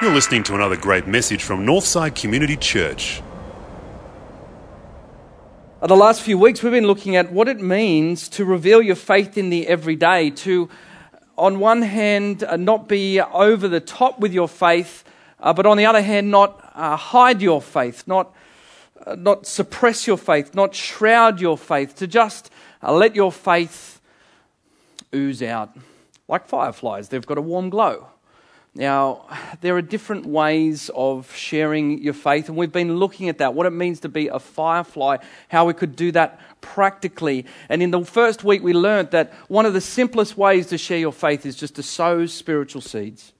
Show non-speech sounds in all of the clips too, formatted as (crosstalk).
You're listening to another great message from Northside Community Church. Uh, The last few weeks, we've been looking at what it means to reveal your faith in the everyday, to, on one hand, uh, not be over the top with your faith, uh, but on the other hand, not uh, hide your faith, not, uh, not suppress your faith, not shroud your faith, to just uh, let your faith ooze out. Like fireflies, they've got a warm glow. Now, there are different ways of sharing your faith, and we've been looking at that, what it means to be a firefly, how we could do that practically. And in the first week, we learned that one of the simplest ways to share your faith is just to sow spiritual seeds,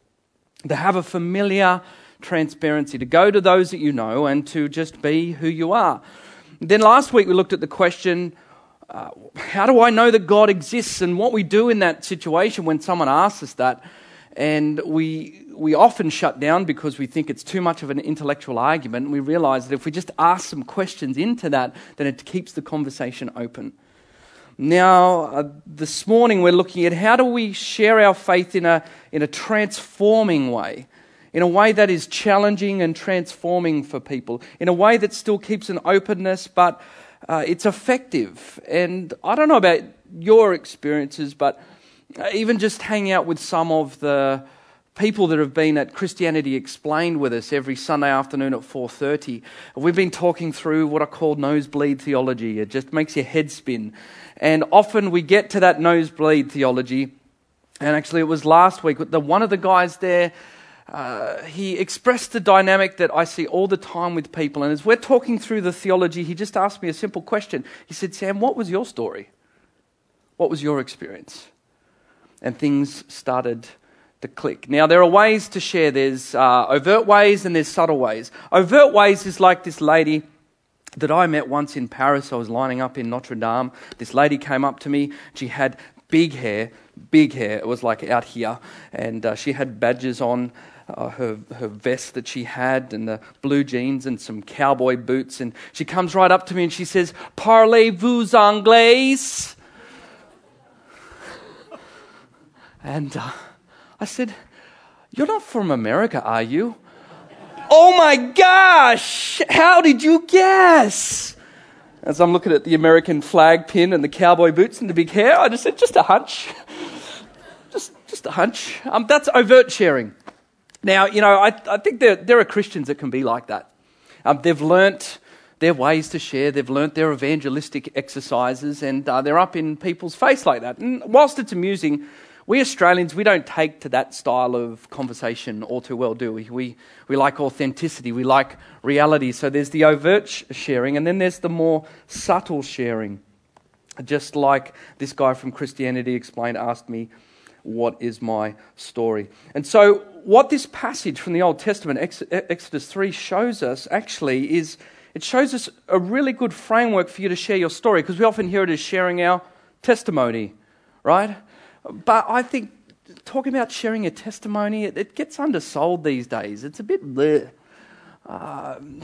to have a familiar transparency, to go to those that you know, and to just be who you are. Then last week, we looked at the question uh, how do I know that God exists? And what we do in that situation when someone asks us that, and we, we often shut down because we think it's too much of an intellectual argument. And we realize that if we just ask some questions into that, then it keeps the conversation open. Now, uh, this morning we're looking at how do we share our faith in a, in a transforming way, in a way that is challenging and transforming for people, in a way that still keeps an openness, but uh, it's effective. And I don't know about your experiences, but uh, even just hanging out with some of the people that have been at Christianity Explained with us every Sunday afternoon at 4:30. We've been talking through what I call nosebleed theology. It just makes your head spin. And often we get to that nosebleed theology, and actually it was last week, the one of the guys there uh, he expressed the dynamic that I see all the time with people. And as we're talking through the theology, he just asked me a simple question. He said, Sam, what was your story? What was your experience? And things started to click. Now, there are ways to share. There's uh, overt ways and there's subtle ways. Overt ways is like this lady that I met once in Paris. I was lining up in Notre Dame. This lady came up to me. She had big hair, big hair. It was like out here. And uh, she had badges on uh, her, her vest that she had and the blue jeans and some cowboy boots. And she comes right up to me and she says, Parlez-vous anglais? And uh, I said, You're not from America, are you? oh my gosh, how did you guess? As I'm looking at the American flag pin and the cowboy boots and the big hair, I just said, Just a hunch. Just, just a hunch. Um, that's overt sharing. Now, you know, I, I think there, there are Christians that can be like that. Um, they've learnt their ways to share, they've learnt their evangelistic exercises, and uh, they're up in people's face like that. And whilst it's amusing, we Australians, we don't take to that style of conversation all too well, do we? We, we like authenticity, we like reality. So there's the overt sh- sharing, and then there's the more subtle sharing. Just like this guy from Christianity Explained asked me, What is my story? And so, what this passage from the Old Testament, Exodus 3, shows us actually is it shows us a really good framework for you to share your story because we often hear it as sharing our testimony, right? But I think talking about sharing a testimony, it, it gets undersold these days. It's a bit bleh. Um,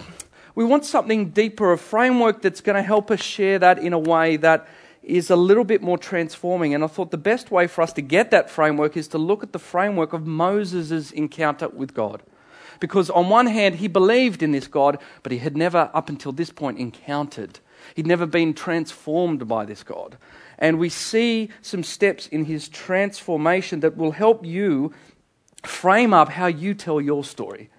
we want something deeper, a framework that's going to help us share that in a way that is a little bit more transforming. And I thought the best way for us to get that framework is to look at the framework of Moses' encounter with God. Because on one hand, he believed in this God, but he had never, up until this point, encountered. He'd never been transformed by this God. And we see some steps in his transformation that will help you frame up how you tell your story.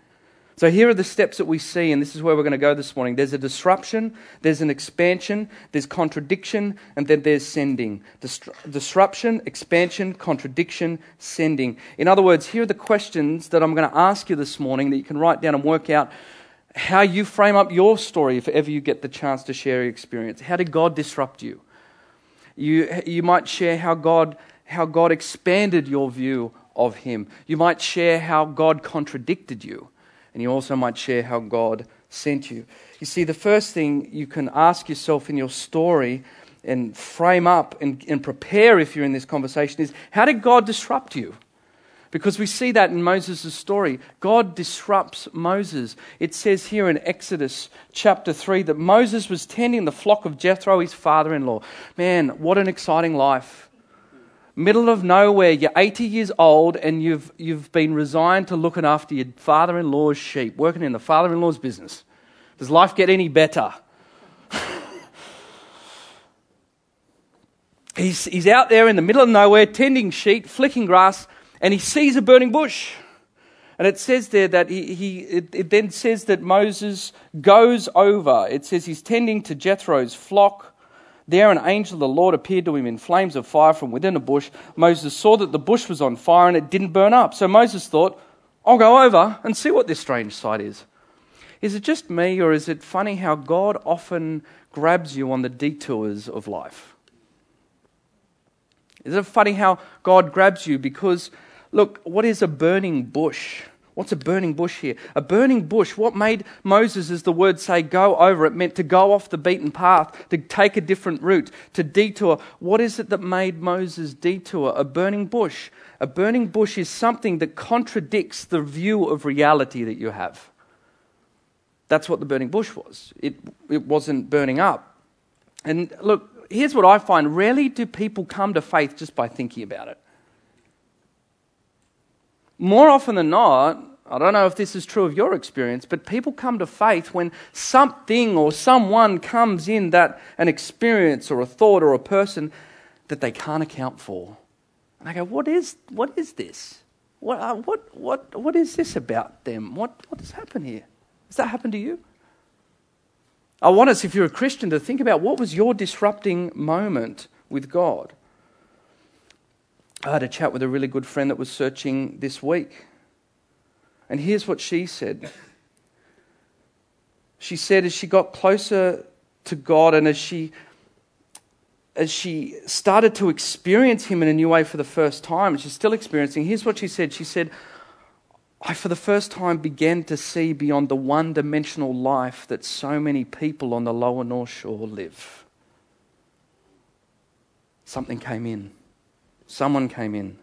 So here are the steps that we see, and this is where we're going to go this morning. There's a disruption, there's an expansion, there's contradiction, and then there's sending. Distru- disruption, expansion, contradiction, sending. In other words, here are the questions that I'm going to ask you this morning that you can write down and work out how you frame up your story if ever you get the chance to share your experience. How did God disrupt you? You, you might share how God, how God expanded your view of Him. You might share how God contradicted you. And you also might share how God sent you. You see, the first thing you can ask yourself in your story and frame up and, and prepare if you're in this conversation is how did God disrupt you? Because we see that in Moses' story. God disrupts Moses. It says here in Exodus chapter 3 that Moses was tending the flock of Jethro, his father in law. Man, what an exciting life. Middle of nowhere, you're 80 years old, and you've, you've been resigned to looking after your father in law's sheep, working in the father in law's business. Does life get any better? (laughs) he's, he's out there in the middle of nowhere, tending sheep, flicking grass, and he sees a burning bush. And it says there that he, he it, it then says that Moses goes over. It says he's tending to Jethro's flock. There, an angel of the Lord appeared to him in flames of fire from within a bush. Moses saw that the bush was on fire and it didn't burn up. So Moses thought, I'll go over and see what this strange sight is. Is it just me, or is it funny how God often grabs you on the detours of life? Is it funny how God grabs you because Look, what is a burning bush? What's a burning bush here? A burning bush, what made Moses, as the words say, go over? It meant to go off the beaten path, to take a different route, to detour. What is it that made Moses detour? A burning bush. A burning bush is something that contradicts the view of reality that you have. That's what the burning bush was. It, it wasn't burning up. And look, here's what I find rarely do people come to faith just by thinking about it more often than not, I don't know if this is true of your experience, but people come to faith when something or someone comes in that an experience or a thought or a person that they can't account for. And I go, what is, what is this? What, uh, what, what, what is this about them? What, what has happened here? Has that happened to you? I want us, if you're a Christian, to think about what was your disrupting moment with God. I had a chat with a really good friend that was searching this week. And here's what she said. She said as she got closer to God and as she as she started to experience him in a new way for the first time, and she's still experiencing, here's what she said. She said, I, for the first time, began to see beyond the one dimensional life that so many people on the lower North Shore live. Something came in. Someone came in,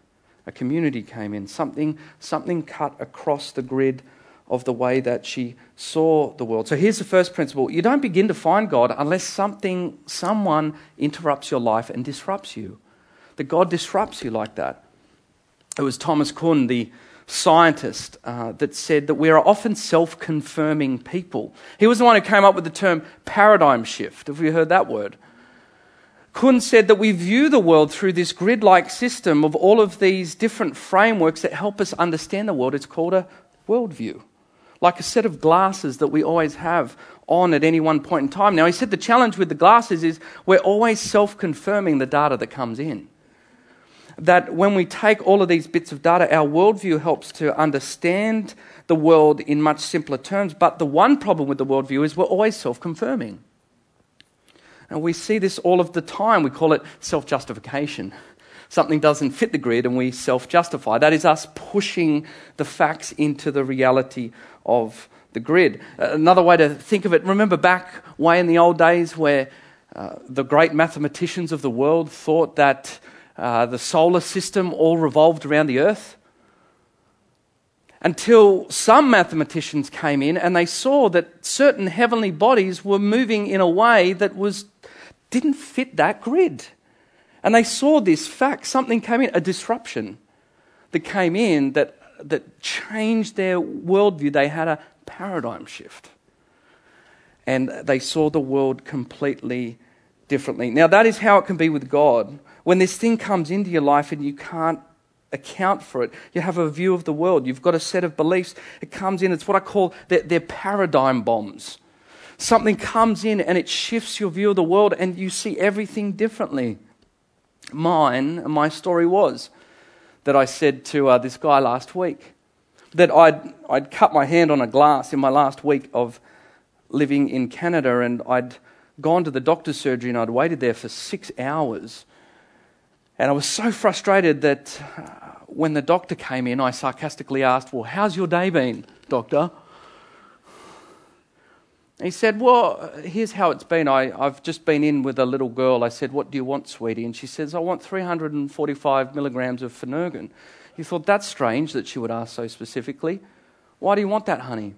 a community came in, something, something cut across the grid of the way that she saw the world. So here's the first principle you don't begin to find God unless something, someone interrupts your life and disrupts you. That God disrupts you like that. It was Thomas Kuhn, the scientist, uh, that said that we are often self confirming people. He was the one who came up with the term paradigm shift. Have you heard that word? Kuhn said that we view the world through this grid like system of all of these different frameworks that help us understand the world. It's called a worldview, like a set of glasses that we always have on at any one point in time. Now, he said the challenge with the glasses is we're always self confirming the data that comes in. That when we take all of these bits of data, our worldview helps to understand the world in much simpler terms. But the one problem with the worldview is we're always self confirming. And we see this all of the time. We call it self justification. Something doesn't fit the grid and we self justify. That is us pushing the facts into the reality of the grid. Another way to think of it remember back way in the old days where uh, the great mathematicians of the world thought that uh, the solar system all revolved around the earth? Until some mathematicians came in and they saw that certain heavenly bodies were moving in a way that was didn't fit that grid. And they saw this fact, something came in, a disruption that came in that, that changed their worldview. They had a paradigm shift. And they saw the world completely differently. Now, that is how it can be with God. When this thing comes into your life and you can't account for it, you have a view of the world, you've got a set of beliefs, it comes in, it's what I call they're, they're paradigm bombs. Something comes in and it shifts your view of the world and you see everything differently. Mine, my story was that I said to uh, this guy last week that I'd, I'd cut my hand on a glass in my last week of living in Canada and I'd gone to the doctor's surgery and I'd waited there for six hours. And I was so frustrated that uh, when the doctor came in, I sarcastically asked, Well, how's your day been, doctor? He said, Well, here's how it's been. I, I've just been in with a little girl. I said, What do you want, sweetie? And she says, I want 345 milligrams of Phenergan. He thought, That's strange that she would ask so specifically. Why do you want that, honey?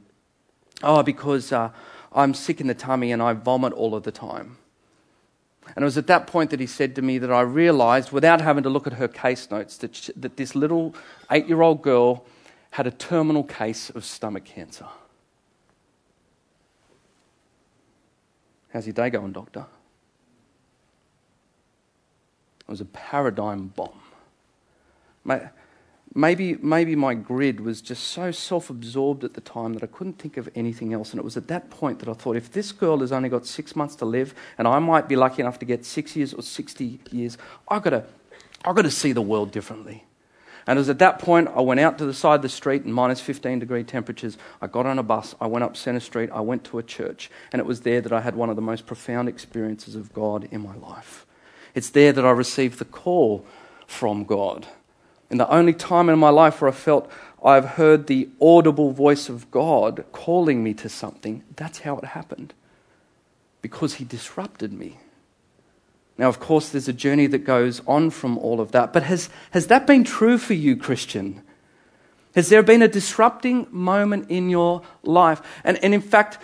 Oh, because uh, I'm sick in the tummy and I vomit all of the time. And it was at that point that he said to me that I realized, without having to look at her case notes, that, she, that this little eight year old girl had a terminal case of stomach cancer. How's your day going, doctor? It was a paradigm bomb. Maybe, maybe my grid was just so self absorbed at the time that I couldn't think of anything else. And it was at that point that I thought if this girl has only got six months to live, and I might be lucky enough to get six years or 60 years, I've got to, I've got to see the world differently. And it was at that point I went out to the side of the street in minus 15 degree temperatures. I got on a bus, I went up Centre Street, I went to a church, and it was there that I had one of the most profound experiences of God in my life. It's there that I received the call from God. In the only time in my life where I felt I've heard the audible voice of God calling me to something, that's how it happened. Because He disrupted me. Now, of course, there's a journey that goes on from all of that. But has, has that been true for you, Christian? Has there been a disrupting moment in your life? And, and in fact,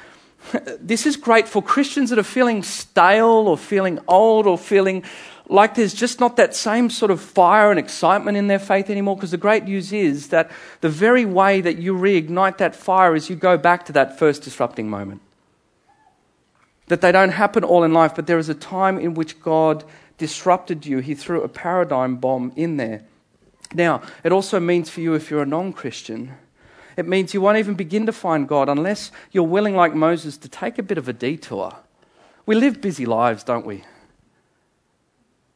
(laughs) this is great for Christians that are feeling stale or feeling old or feeling like there's just not that same sort of fire and excitement in their faith anymore. Because the great news is that the very way that you reignite that fire is you go back to that first disrupting moment. That they don't happen all in life, but there is a time in which God disrupted you. He threw a paradigm bomb in there. Now, it also means for you, if you're a non Christian, it means you won't even begin to find God unless you're willing, like Moses, to take a bit of a detour. We live busy lives, don't we?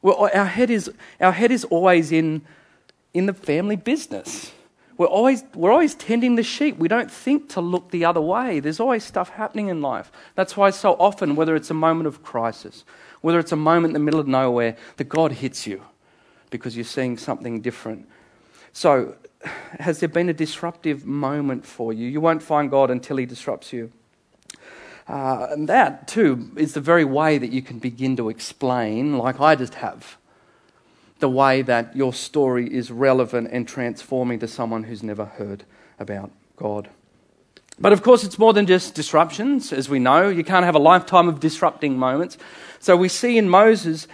Well, our head is, our head is always in, in the family business. We're always, we're always tending the sheep. We don't think to look the other way. There's always stuff happening in life. That's why so often, whether it's a moment of crisis, whether it's a moment in the middle of nowhere, that God hits you because you're seeing something different. So, has there been a disruptive moment for you? You won't find God until He disrupts you. Uh, and that, too, is the very way that you can begin to explain, like I just have, the way that your story is relevant and transforming to someone who's never heard about God. But of course, it's more than just disruptions, as we know. You can't have a lifetime of disrupting moments. So we see in Moses,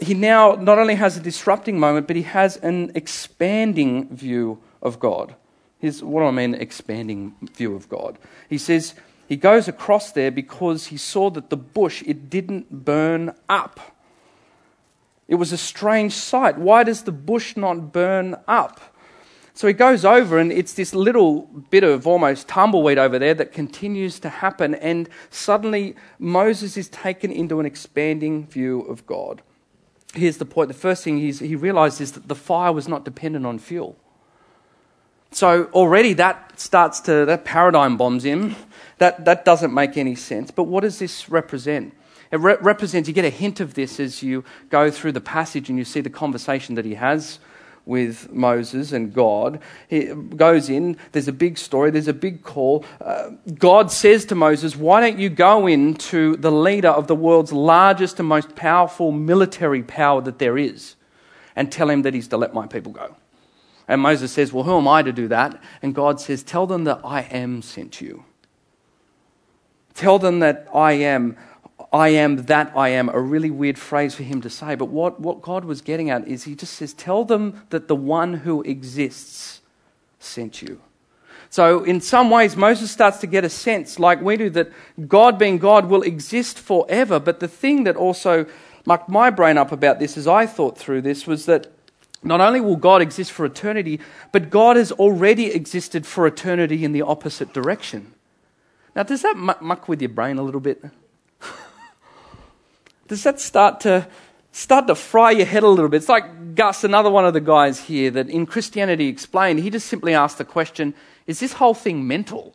he now not only has a disrupting moment, but he has an expanding view of God. Here's what do I mean expanding view of God. He says, he goes across there because he saw that the bush, it didn't burn up. It was a strange sight. Why does the bush not burn up? So he goes over, and it's this little bit of almost tumbleweed over there that continues to happen. And suddenly, Moses is taken into an expanding view of God. Here's the point the first thing he he realizes is that the fire was not dependent on fuel. So already that starts to, that paradigm bombs him. That, that doesn't make any sense. But what does this represent? It re- represents, you get a hint of this as you go through the passage and you see the conversation that he has with Moses and God. He goes in, there's a big story, there's a big call. Uh, God says to Moses, Why don't you go in to the leader of the world's largest and most powerful military power that there is and tell him that he's to let my people go? And Moses says, Well, who am I to do that? And God says, Tell them that I am sent to you. Tell them that I am, I am that I am, a really weird phrase for him to say. But what, what God was getting at is he just says, Tell them that the one who exists sent you. So, in some ways, Moses starts to get a sense, like we do, that God being God will exist forever. But the thing that also mucked my brain up about this as I thought through this was that not only will God exist for eternity, but God has already existed for eternity in the opposite direction. Now, does that muck with your brain a little bit? (laughs) does that start to start to fry your head a little bit? It's like Gus, another one of the guys here that in Christianity explained. He just simply asked the question: Is this whole thing mental?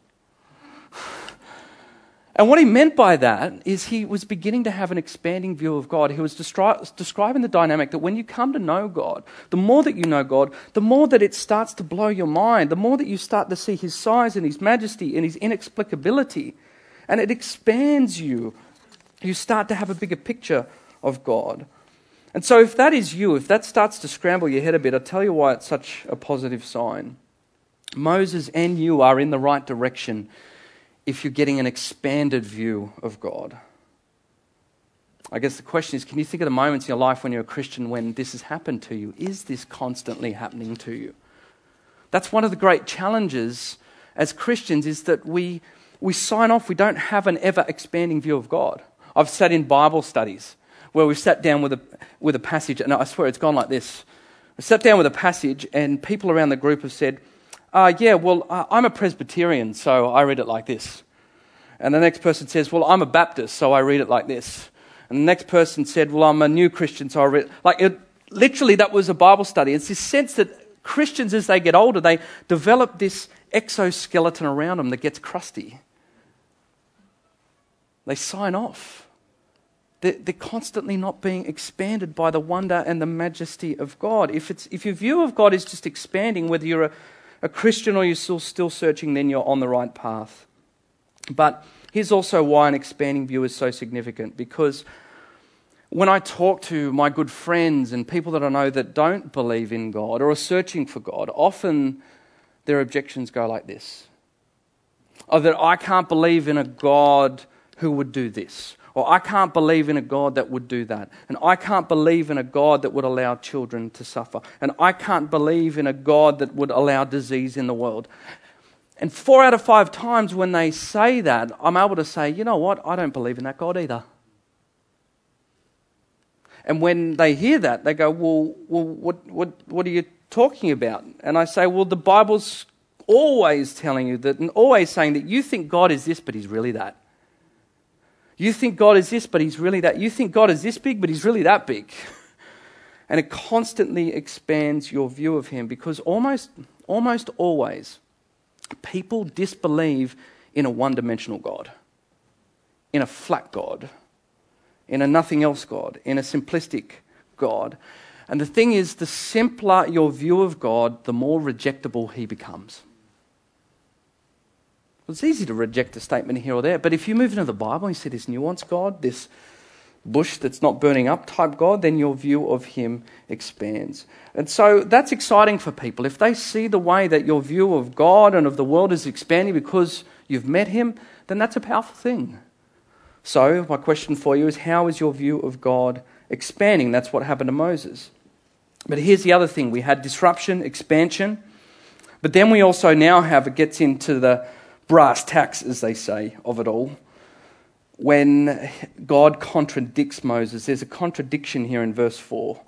And what he meant by that is he was beginning to have an expanding view of God. He was destri- describing the dynamic that when you come to know God, the more that you know God, the more that it starts to blow your mind, the more that you start to see his size and his majesty and his inexplicability. And it expands you. You start to have a bigger picture of God. And so, if that is you, if that starts to scramble your head a bit, I'll tell you why it's such a positive sign. Moses and you are in the right direction if you're getting an expanded view of God. I guess the question is can you think of the moments in your life when you're a Christian when this has happened to you? Is this constantly happening to you? That's one of the great challenges as Christians is that we, we sign off, we don't have an ever expanding view of God. I've sat in Bible studies where we've sat down with a, with a passage, and I swear it's gone like this. I sat down with a passage, and people around the group have said, uh, Yeah, well, uh, I'm a Presbyterian, so I read it like this. And the next person says, Well, I'm a Baptist, so I read it like this. And the next person said, Well, I'm a new Christian, so I read. Like, it, literally, that was a Bible study. It's this sense that Christians, as they get older, they develop this exoskeleton around them that gets crusty. They sign off. They're, constantly not being expanded by the wonder and the majesty of God. If, it's, if your view of God is just expanding, whether you're a, a Christian or you're still, still searching, then you're on the right path. But here's also why an expanding view is so significant because when I talk to my good friends and people that I know that don't believe in God or are searching for God, often their objections go like this. Oh, that I can't believe in a God who would do this. Or I can't believe in a God that would do that. And I can't believe in a God that would allow children to suffer. And I can't believe in a God that would allow disease in the world. And four out of five times when they say that, I'm able to say, you know what? I don't believe in that God either. And when they hear that, they go, well, well what, what, what are you talking about? And I say, well, the Bible's always telling you that, and always saying that you think God is this, but he's really that. You think God is this, but He's really that. You think God is this big, but He's really that big. (laughs) And it constantly expands your view of Him because almost, almost always people disbelieve in a one dimensional God, in a flat God, in a nothing else God, in a simplistic God. And the thing is, the simpler your view of God, the more rejectable He becomes. It's easy to reject a statement here or there, but if you move into the Bible and you see this nuanced God, this bush that's not burning up type God, then your view of Him expands. And so that's exciting for people. If they see the way that your view of God and of the world is expanding because you've met Him, then that's a powerful thing. So, my question for you is how is your view of God expanding? That's what happened to Moses. But here's the other thing we had disruption, expansion, but then we also now have, it gets into the brass tacks, as they say, of it all. When God contradicts Moses, there's a contradiction here in verse 4.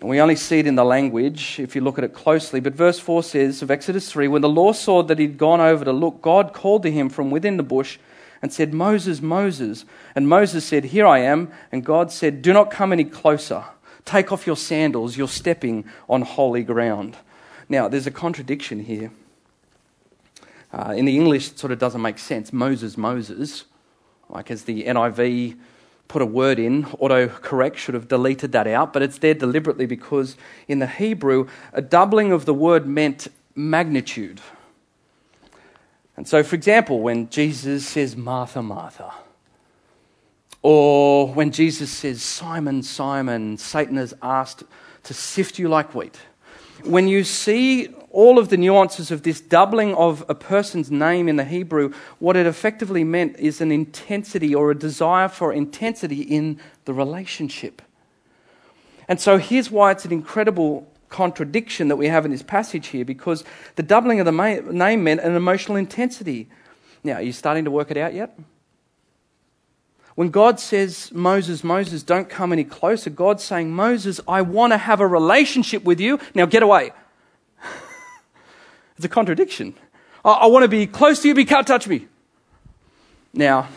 And we only see it in the language if you look at it closely. But verse 4 says of Exodus 3 When the Lord saw that he'd gone over to look, God called to him from within the bush and said, Moses, Moses. And Moses said, Here I am. And God said, Do not come any closer. Take off your sandals. You're stepping on holy ground. Now, there's a contradiction here. Uh, in the English, it sort of doesn't make sense. Moses, Moses. Like as the NIV put a word in, autocorrect should have deleted that out, but it's there deliberately because in the Hebrew, a doubling of the word meant magnitude. And so, for example, when Jesus says, Martha, Martha, or when Jesus says, Simon, Simon, Satan has asked to sift you like wheat, when you see all of the nuances of this doubling of a person's name in the Hebrew, what it effectively meant is an intensity or a desire for intensity in the relationship. And so here's why it's an incredible contradiction that we have in this passage here because the doubling of the name meant an emotional intensity. Now, are you starting to work it out yet? When God says, Moses, Moses, don't come any closer, God's saying, Moses, I want to have a relationship with you. Now get away. It's a contradiction. I, I want to be close to you, but you can't touch me. Now,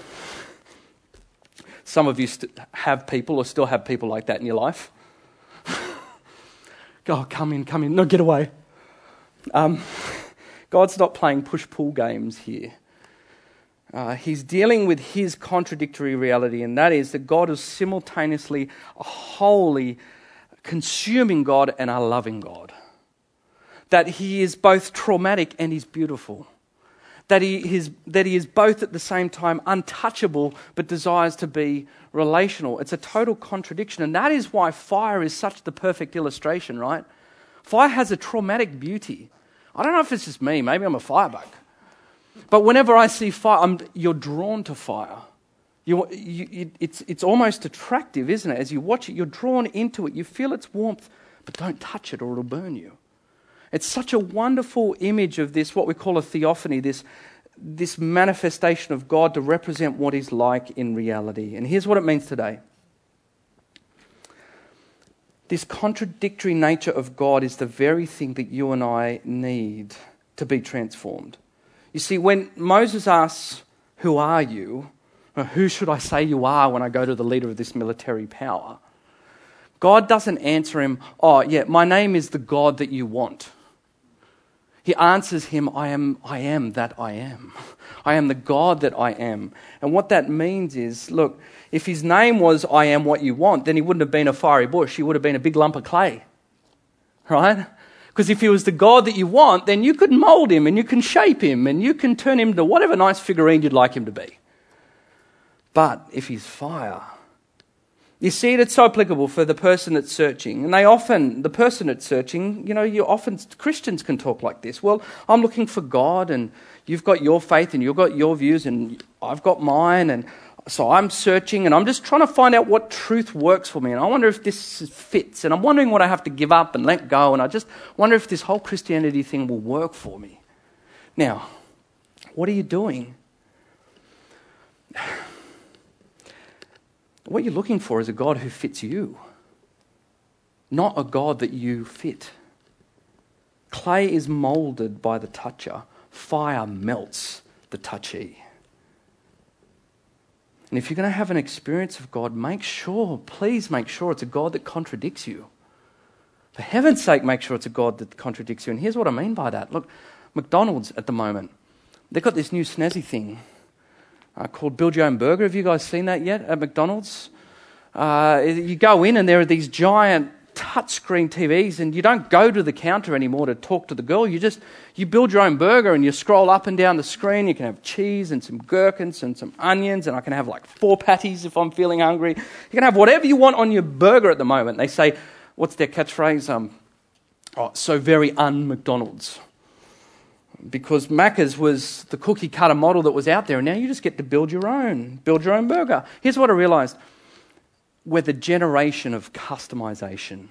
some of you st- have people or still have people like that in your life. (laughs) God, come in, come in. No, get away. Um, God's not playing push pull games here. Uh, he's dealing with his contradictory reality, and that is that God is simultaneously a holy, consuming God and a loving God. That he is both traumatic and he's beautiful. That he, is, that he is both at the same time untouchable but desires to be relational. It's a total contradiction, and that is why fire is such the perfect illustration, right? Fire has a traumatic beauty. I don't know if it's just me, maybe I'm a firebug. But whenever I see fire, I'm, you're drawn to fire. You, you, it's, it's almost attractive, isn't it? As you watch it, you're drawn into it. You feel its warmth, but don't touch it or it'll burn you. It's such a wonderful image of this, what we call a theophany, this, this manifestation of God to represent what He's like in reality. And here's what it means today this contradictory nature of God is the very thing that you and I need to be transformed. You see, when Moses asks, Who are you? Or, Who should I say you are when I go to the leader of this military power? God doesn't answer him, Oh, yeah, my name is the God that you want. He answers him, I am, I am that I am. (laughs) I am the God that I am. And what that means is, look, if his name was I am what you want, then he wouldn't have been a fiery bush. He would have been a big lump of clay. Right? Because if he was the God that you want, then you could mold him and you can shape him and you can turn him to whatever nice figurine you'd like him to be. But if he's fire, you see, it's so applicable for the person that's searching. And they often, the person that's searching, you know, you often, Christians can talk like this. Well, I'm looking for God, and you've got your faith, and you've got your views, and I've got mine, and so I'm searching, and I'm just trying to find out what truth works for me. And I wonder if this fits, and I'm wondering what I have to give up and let go, and I just wonder if this whole Christianity thing will work for me. Now, what are you doing? What you're looking for is a God who fits you, not a God that you fit. Clay is molded by the toucher, fire melts the touchee. And if you're going to have an experience of God, make sure, please make sure it's a God that contradicts you. For heaven's sake, make sure it's a God that contradicts you. And here's what I mean by that. Look, McDonald's at the moment, they've got this new snazzy thing uh, called Build Your Own Burger. Have you guys seen that yet at McDonald's? Uh, you go in and there are these giant touchscreen TVs, and you don't go to the counter anymore to talk to the girl. You just you build your own burger and you scroll up and down the screen. You can have cheese and some gherkins and some onions, and I can have like four patties if I'm feeling hungry. You can have whatever you want on your burger at the moment. They say, what's their catchphrase? Um, oh, so very un McDonald's because Macca's was the cookie cutter model that was out there, and now you just get to build your own, build your own burger. Here's what I realized we're the generation of customization.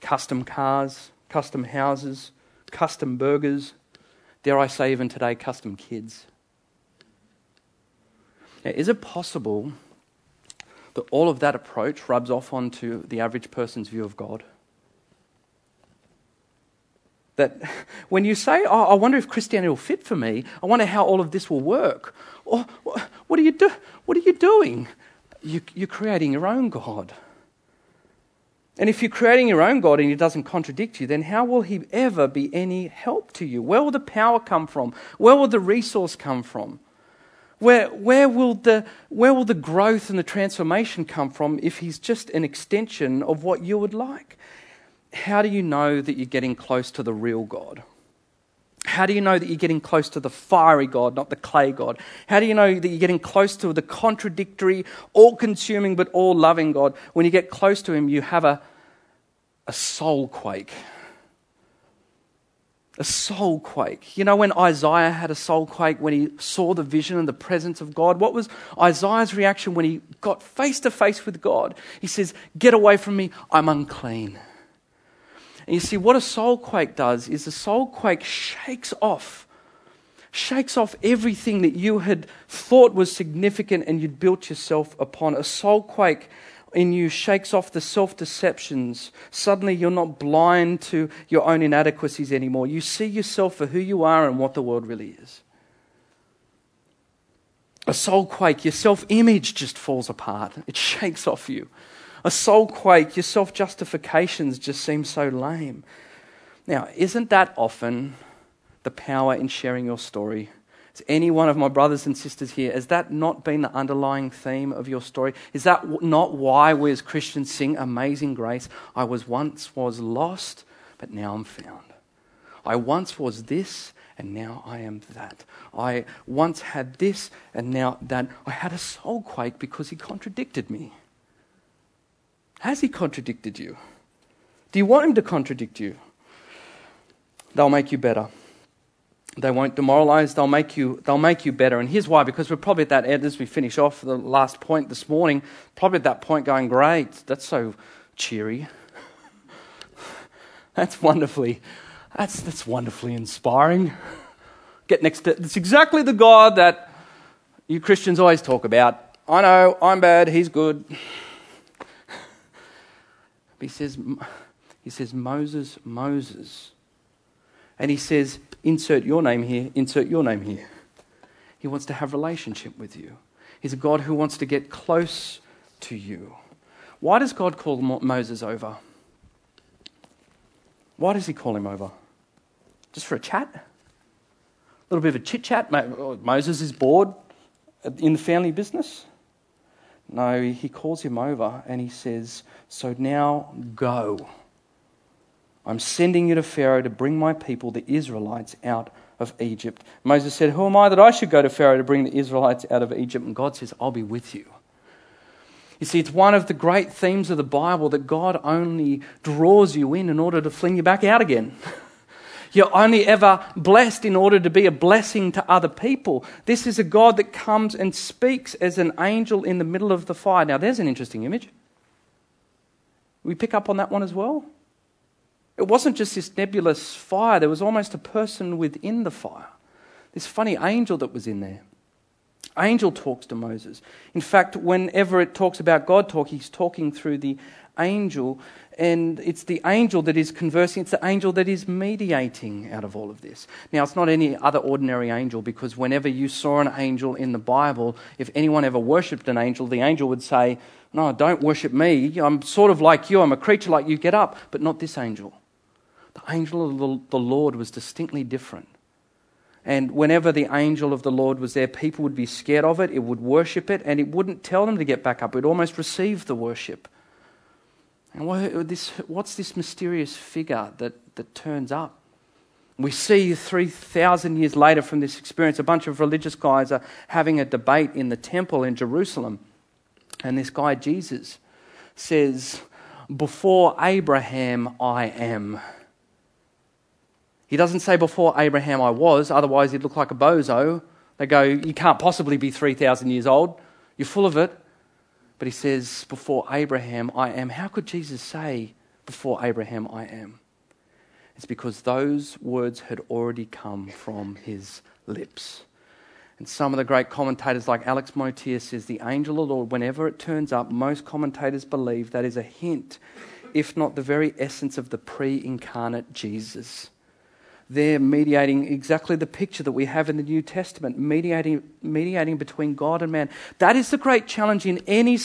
Custom cars, custom houses, custom burgers, dare I say, even today, custom kids. Now, is it possible that all of that approach rubs off onto the average person's view of God? That when you say, oh, I wonder if Christianity will fit for me, I wonder how all of this will work. Or, what are you, do, what are you doing? You, you're creating your own God. And if you're creating your own God and he doesn't contradict you, then how will he ever be any help to you? Where will the power come from? Where will the resource come from? Where, where, will the, where will the growth and the transformation come from if he's just an extension of what you would like? How do you know that you're getting close to the real God? How do you know that you're getting close to the fiery God, not the clay God? How do you know that you're getting close to the contradictory, all consuming, but all loving God? When you get close to Him, you have a, a soul quake. A soul quake. You know, when Isaiah had a soul quake when he saw the vision and the presence of God, what was Isaiah's reaction when he got face to face with God? He says, Get away from me, I'm unclean. And you see, what a soul quake does is a soul quake shakes off, shakes off everything that you had thought was significant and you'd built yourself upon. A soul quake in you shakes off the self deceptions. Suddenly, you're not blind to your own inadequacies anymore. You see yourself for who you are and what the world really is. A soul quake, your self image just falls apart, it shakes off you a soul quake, your self justifications just seem so lame. Now, isn't that often the power in sharing your story? Is any one of my brothers and sisters here, has that not been the underlying theme of your story? Is that not why we as Christians sing Amazing Grace? I was once was lost, but now I'm found. I once was this, and now I am that. I once had this, and now that. I had a soul quake because he contradicted me. Has he contradicted you? Do you want him to contradict you? They'll make you better. They won't demoralize, they'll make you, they'll make you better. And here's why because we're probably at that end as we finish off the last point this morning, probably at that point going, Great, that's so cheery. (laughs) that's wonderfully, that's, that's wonderfully inspiring. Get next to it's exactly the God that you Christians always talk about. I know, I'm bad, he's good. He says, he says, Moses, Moses. And he says, insert your name here, insert your name here. He wants to have relationship with you. He's a God who wants to get close to you. Why does God call Moses over? Why does he call him over? Just for a chat? A little bit of a chit chat? Oh, Moses is bored in the family business? No, he calls him over and he says, So now go. I'm sending you to Pharaoh to bring my people, the Israelites, out of Egypt. Moses said, Who am I that I should go to Pharaoh to bring the Israelites out of Egypt? And God says, I'll be with you. You see, it's one of the great themes of the Bible that God only draws you in in order to fling you back out again. (laughs) You're only ever blessed in order to be a blessing to other people. This is a God that comes and speaks as an angel in the middle of the fire. Now, there's an interesting image. We pick up on that one as well. It wasn't just this nebulous fire, there was almost a person within the fire. This funny angel that was in there. Angel talks to Moses. In fact, whenever it talks about God talk, he's talking through the angel, and it's the angel that is conversing, it's the angel that is mediating out of all of this. Now, it's not any other ordinary angel because whenever you saw an angel in the Bible, if anyone ever worshipped an angel, the angel would say, No, don't worship me. I'm sort of like you, I'm a creature like you, get up, but not this angel. The angel of the Lord was distinctly different. And whenever the angel of the Lord was there, people would be scared of it, it would worship it, and it wouldn't tell them to get back up. It almost receive the worship. And what, this, what's this mysterious figure that, that turns up? We see 3,000 years later from this experience, a bunch of religious guys are having a debate in the temple in Jerusalem. And this guy, Jesus, says, Before Abraham, I am. He doesn't say before Abraham I was, otherwise he'd look like a bozo. They go, You can't possibly be 3,000 years old. You're full of it. But he says, Before Abraham I am. How could Jesus say, Before Abraham I am? It's because those words had already come from his lips. And some of the great commentators, like Alex Motyer, says the angel of the Lord, whenever it turns up, most commentators believe that is a hint, if not the very essence of the pre incarnate Jesus there mediating exactly the picture that we have in the New Testament, mediating, mediating between God and man. That is the great challenge in any,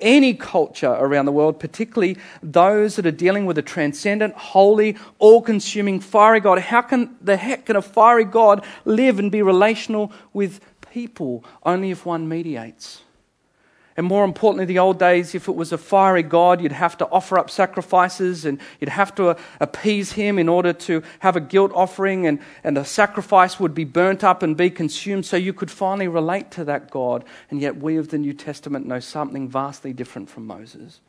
any culture around the world, particularly those that are dealing with a transcendent, holy, all consuming, fiery God. How can the heck can a fiery God live and be relational with people? Only if one mediates. And more importantly, the old days, if it was a fiery god, you'd have to offer up sacrifices and you'd have to appease him in order to have a guilt offering, and, and the sacrifice would be burnt up and be consumed so you could finally relate to that God. And yet, we of the New Testament know something vastly different from Moses.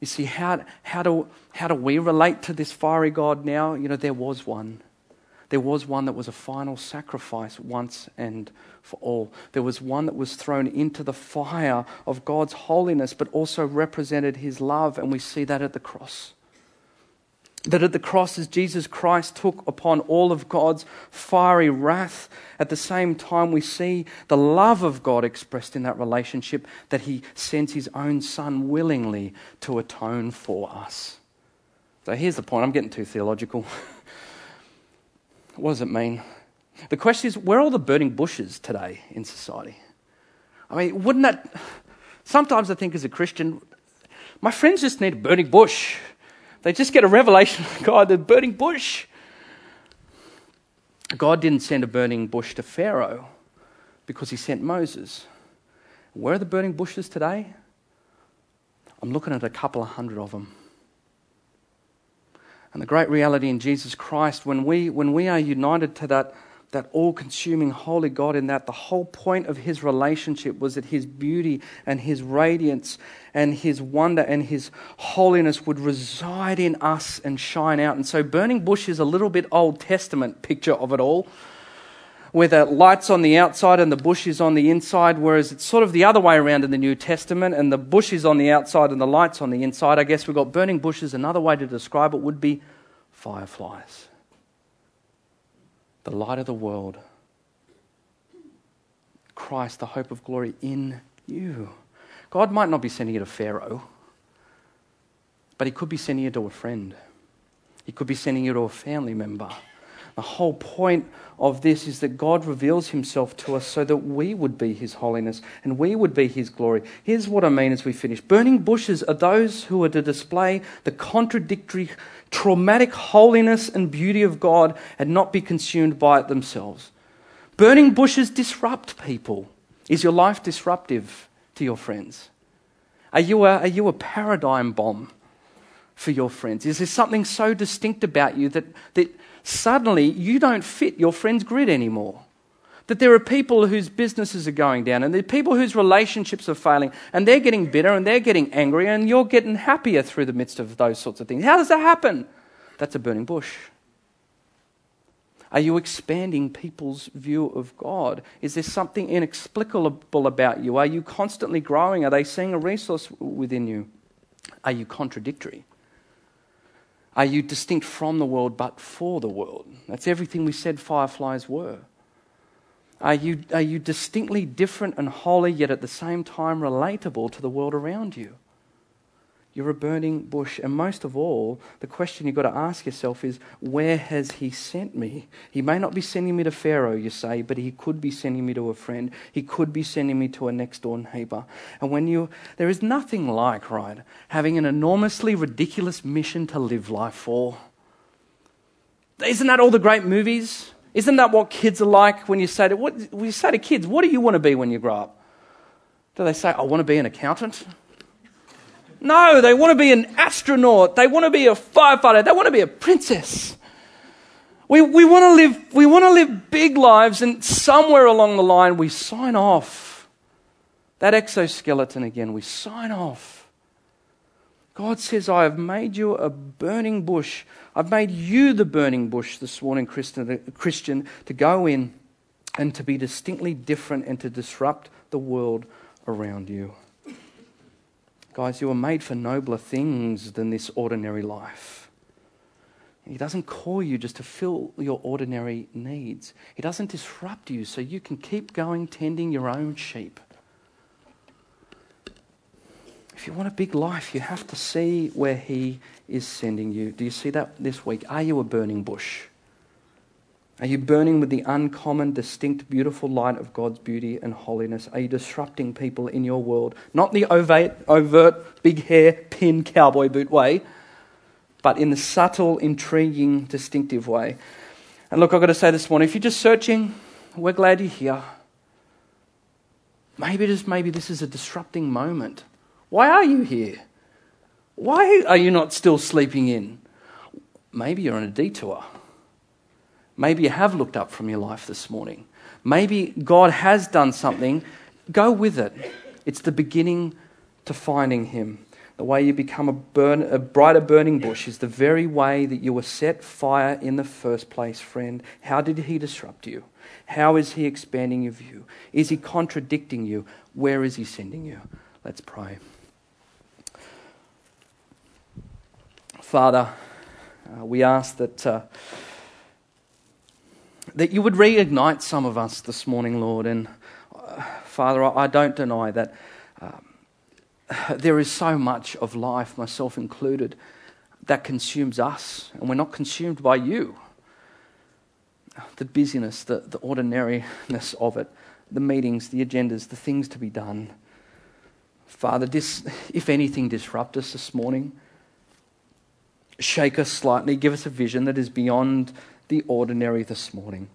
You see, how, how, do, how do we relate to this fiery God now? You know, there was one there was one that was a final sacrifice once and for all. There was one that was thrown into the fire of God's holiness, but also represented his love, and we see that at the cross. That at the cross, as Jesus Christ took upon all of God's fiery wrath, at the same time we see the love of God expressed in that relationship, that he sends his own Son willingly to atone for us. So here's the point I'm getting too theological. (laughs) What does it mean? The question is where are all the burning bushes today in society? I mean, wouldn't that. Sometimes I think as a Christian, my friends just need a burning bush. They just get a revelation of (laughs) God, the burning bush. God didn't send a burning bush to Pharaoh because he sent Moses. Where are the burning bushes today? I'm looking at a couple of hundred of them. And the great reality in Jesus Christ, when we, when we are united to that, that all consuming holy God, in that the whole point of his relationship was that his beauty and his radiance and his wonder and his holiness would reside in us and shine out. And so, burning bush is a little bit Old Testament picture of it all, where the light's on the outside and the bush is on the inside, whereas it's sort of the other way around in the New Testament, and the bush is on the outside and the light's on the inside. I guess we've got burning bushes. Another way to describe it would be fireflies the light of the world. Christ, the hope of glory in you. God might not be sending you to Pharaoh, but He could be sending you to a friend. He could be sending you to a family member. The whole point of this is that God reveals Himself to us so that we would be His holiness and we would be His glory. Here's what I mean as we finish burning bushes are those who are to display the contradictory, traumatic holiness and beauty of God and not be consumed by it themselves. Burning bushes disrupt people. Is your life disruptive to your friends? Are you a, are you a paradigm bomb for your friends? Is there something so distinct about you that, that suddenly you don't fit your friend's grid anymore. That there are people whose businesses are going down, and there are people whose relationships are failing, and they're getting bitter and they're getting angry, and you're getting happier through the midst of those sorts of things. How does that happen? That's a burning bush. Are you expanding people's view of God? Is there something inexplicable about you? Are you constantly growing? Are they seeing a resource within you? Are you contradictory? Are you distinct from the world but for the world? That's everything we said fireflies were. Are you, are you distinctly different and holy, yet at the same time relatable to the world around you? You're a burning bush. And most of all, the question you've got to ask yourself is where has he sent me? He may not be sending me to Pharaoh, you say, but he could be sending me to a friend. He could be sending me to a next door neighbor. And when you, there is nothing like, right, having an enormously ridiculous mission to live life for. Isn't that all the great movies? Isn't that what kids are like when you say to, what, when you say to kids, what do you want to be when you grow up? Do they say, I want to be an accountant? No, they want to be an astronaut. They want to be a firefighter. They want to be a princess. We, we, want to live, we want to live big lives, and somewhere along the line, we sign off. That exoskeleton again, we sign off. God says, I have made you a burning bush. I've made you the burning bush this morning, Christian, Christian to go in and to be distinctly different and to disrupt the world around you. Guys, you were made for nobler things than this ordinary life. He doesn't call you just to fill your ordinary needs. He doesn't disrupt you so you can keep going tending your own sheep. If you want a big life, you have to see where He is sending you. Do you see that this week? Are you a burning bush? Are you burning with the uncommon, distinct, beautiful light of God's beauty and holiness? Are you disrupting people in your world? Not the overt, overt big hair, pin, cowboy boot way, but in the subtle, intriguing, distinctive way. And look, I've got to say this morning if you're just searching, we're glad you're here. Maybe just maybe this is a disrupting moment. Why are you here? Why are you not still sleeping in? Maybe you're on a detour. Maybe you have looked up from your life this morning. Maybe God has done something. Go with it. It's the beginning to finding Him. The way you become a, burn, a brighter burning bush is the very way that you were set fire in the first place, friend. How did He disrupt you? How is He expanding your view? Is He contradicting you? Where is He sending you? Let's pray. Father, uh, we ask that. Uh, that you would reignite some of us this morning, Lord. And uh, Father, I, I, don't deny that um, (sighs) there is so much of life, myself included, that consumes us, and we're not consumed by you. The busyness, the, the ordinariness of it, the meetings, the agendas, the things to be done. Father, this, if anything, disrupt us this morning. Shake us slightly, give us a vision that is beyond the ordinary this morning.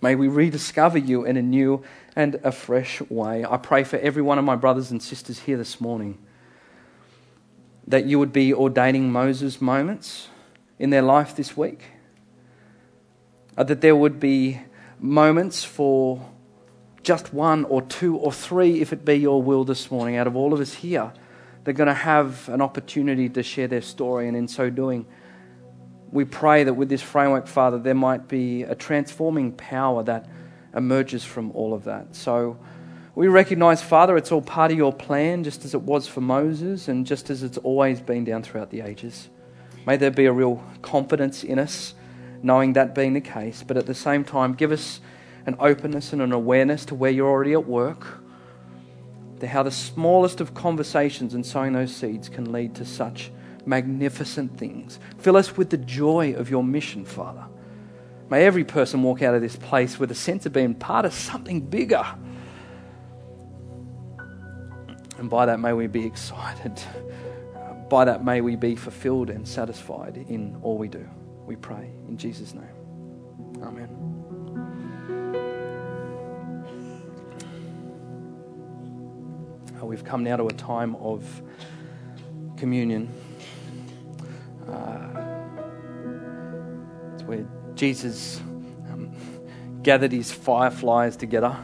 May we rediscover you in a new and a fresh way. I pray for every one of my brothers and sisters here this morning that you would be ordaining Moses moments in their life this week, uh, that there would be moments for just one or two or three, if it be your will this morning, out of all of us here. They're going to have an opportunity to share their story, and in so doing, we pray that with this framework, Father, there might be a transforming power that emerges from all of that. So we recognize, Father, it's all part of your plan, just as it was for Moses and just as it's always been down throughout the ages. May there be a real confidence in us, knowing that being the case, but at the same time, give us an openness and an awareness to where you're already at work, to how the smallest of conversations and sowing those seeds can lead to such magnificent things. Fill us with the joy of your mission, Father. May every person walk out of this place with a sense of being part of something bigger. And by that, may we be excited. By that, may we be fulfilled and satisfied in all we do. We pray in Jesus' name. Amen. Uh, we've come now to a time of communion. Jesus um, gathered his fireflies together,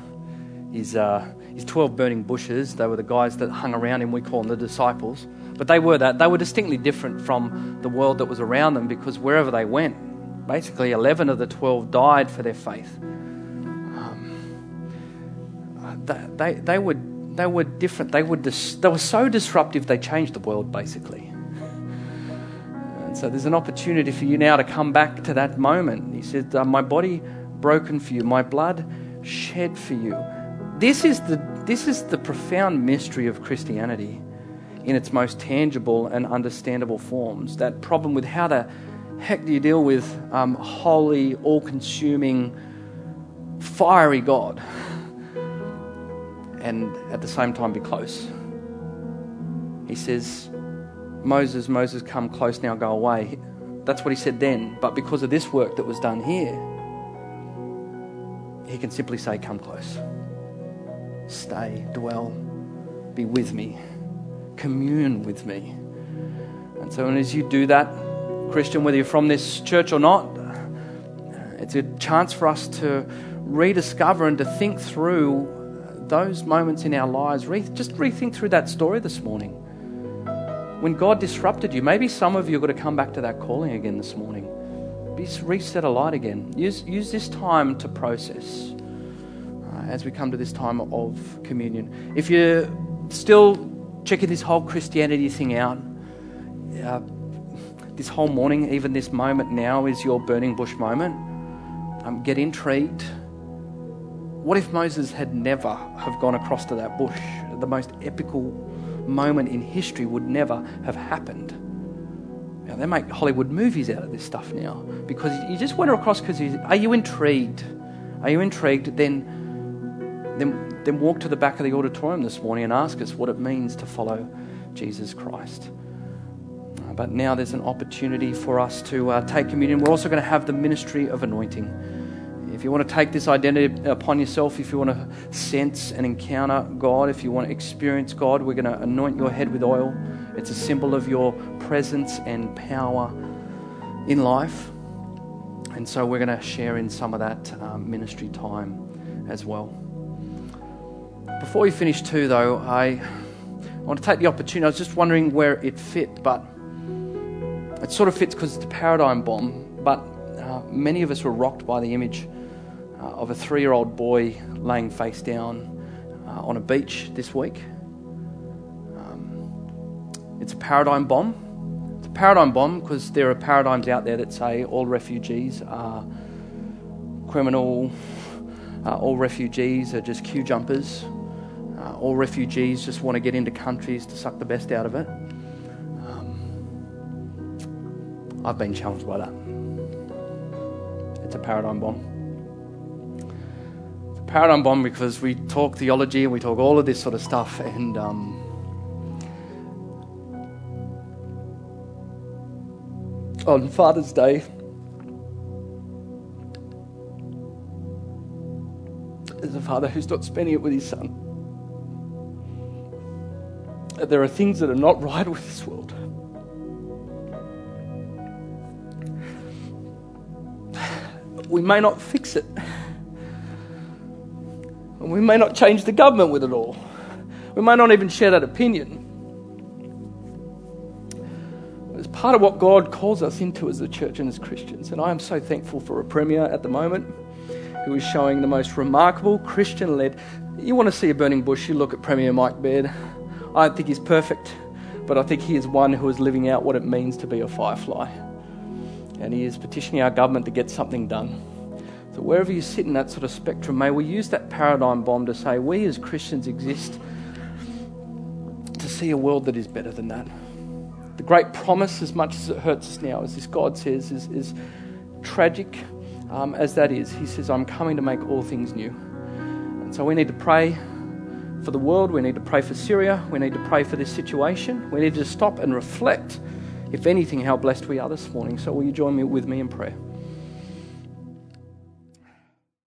his, uh, his 12 burning bushes. They were the guys that hung around him. We call them the disciples. But they were that. They were distinctly different from the world that was around them because wherever they went, basically 11 of the 12 died for their faith. Um, they, they, were, they were different. They were, dis- they were so disruptive, they changed the world, basically. So there's an opportunity for you now to come back to that moment. He said, uh, My body broken for you, my blood shed for you. This is, the, this is the profound mystery of Christianity in its most tangible and understandable forms. That problem with how the heck do you deal with um, holy, all consuming, fiery God and at the same time be close? He says, Moses, Moses, come close now, go away. That's what he said then. But because of this work that was done here, he can simply say, Come close. Stay, dwell, be with me, commune with me. And so, and as you do that, Christian, whether you're from this church or not, it's a chance for us to rediscover and to think through those moments in our lives. Just rethink through that story this morning when God disrupted you, maybe some of you are going to come back to that calling again this morning. Be reset a light again. Use, use this time to process uh, as we come to this time of communion. If you're still checking this whole Christianity thing out, uh, this whole morning, even this moment now, is your burning bush moment. Um, get intrigued. What if Moses had never have gone across to that bush, the most epical moment in history would never have happened. Now, they make Hollywood movies out of this stuff now because you just went across because are you intrigued? Are you intrigued? Then, then, then walk to the back of the auditorium this morning and ask us what it means to follow Jesus Christ. Uh, but now there's an opportunity for us to uh, take communion. We're also going to have the ministry of anointing. If you want to take this identity upon yourself, if you want to sense and encounter God, if you want to experience God, we're going to anoint your head with oil. It's a symbol of your presence and power in life. And so we're going to share in some of that um, ministry time as well. Before we finish, too, though, I want to take the opportunity. I was just wondering where it fit, but it sort of fits because it's a paradigm bomb. But uh, many of us were rocked by the image uh, of a three year old boy laying face down uh, on a beach this week. Um, it's a paradigm bomb. It's a paradigm bomb because there are paradigms out there that say all refugees are criminal, uh, all refugees are just queue jumpers, uh, all refugees just want to get into countries to suck the best out of it. Um, I've been challenged by that. It's a paradigm bomb paradigm bomb because we talk theology and we talk all of this sort of stuff. And um, on Father's Day, there's a father who's not spending it with his son. There are things that are not right with this world. We may not fix it And we may not change the government with it all. We may not even share that opinion. It's part of what God calls us into as a church and as Christians. And I am so thankful for a premier at the moment who is showing the most remarkable Christian led. You want to see a burning bush, you look at Premier Mike Baird. I don't think he's perfect, but I think he is one who is living out what it means to be a firefly. And he is petitioning our government to get something done. So, wherever you sit in that sort of spectrum, may we use that paradigm bomb to say we as Christians exist to see a world that is better than that. The great promise, as much as it hurts us now, as this God says, is, is tragic um, as that is. He says, I'm coming to make all things new. And so we need to pray for the world. We need to pray for Syria. We need to pray for this situation. We need to stop and reflect, if anything, how blessed we are this morning. So will you join me with me in prayer?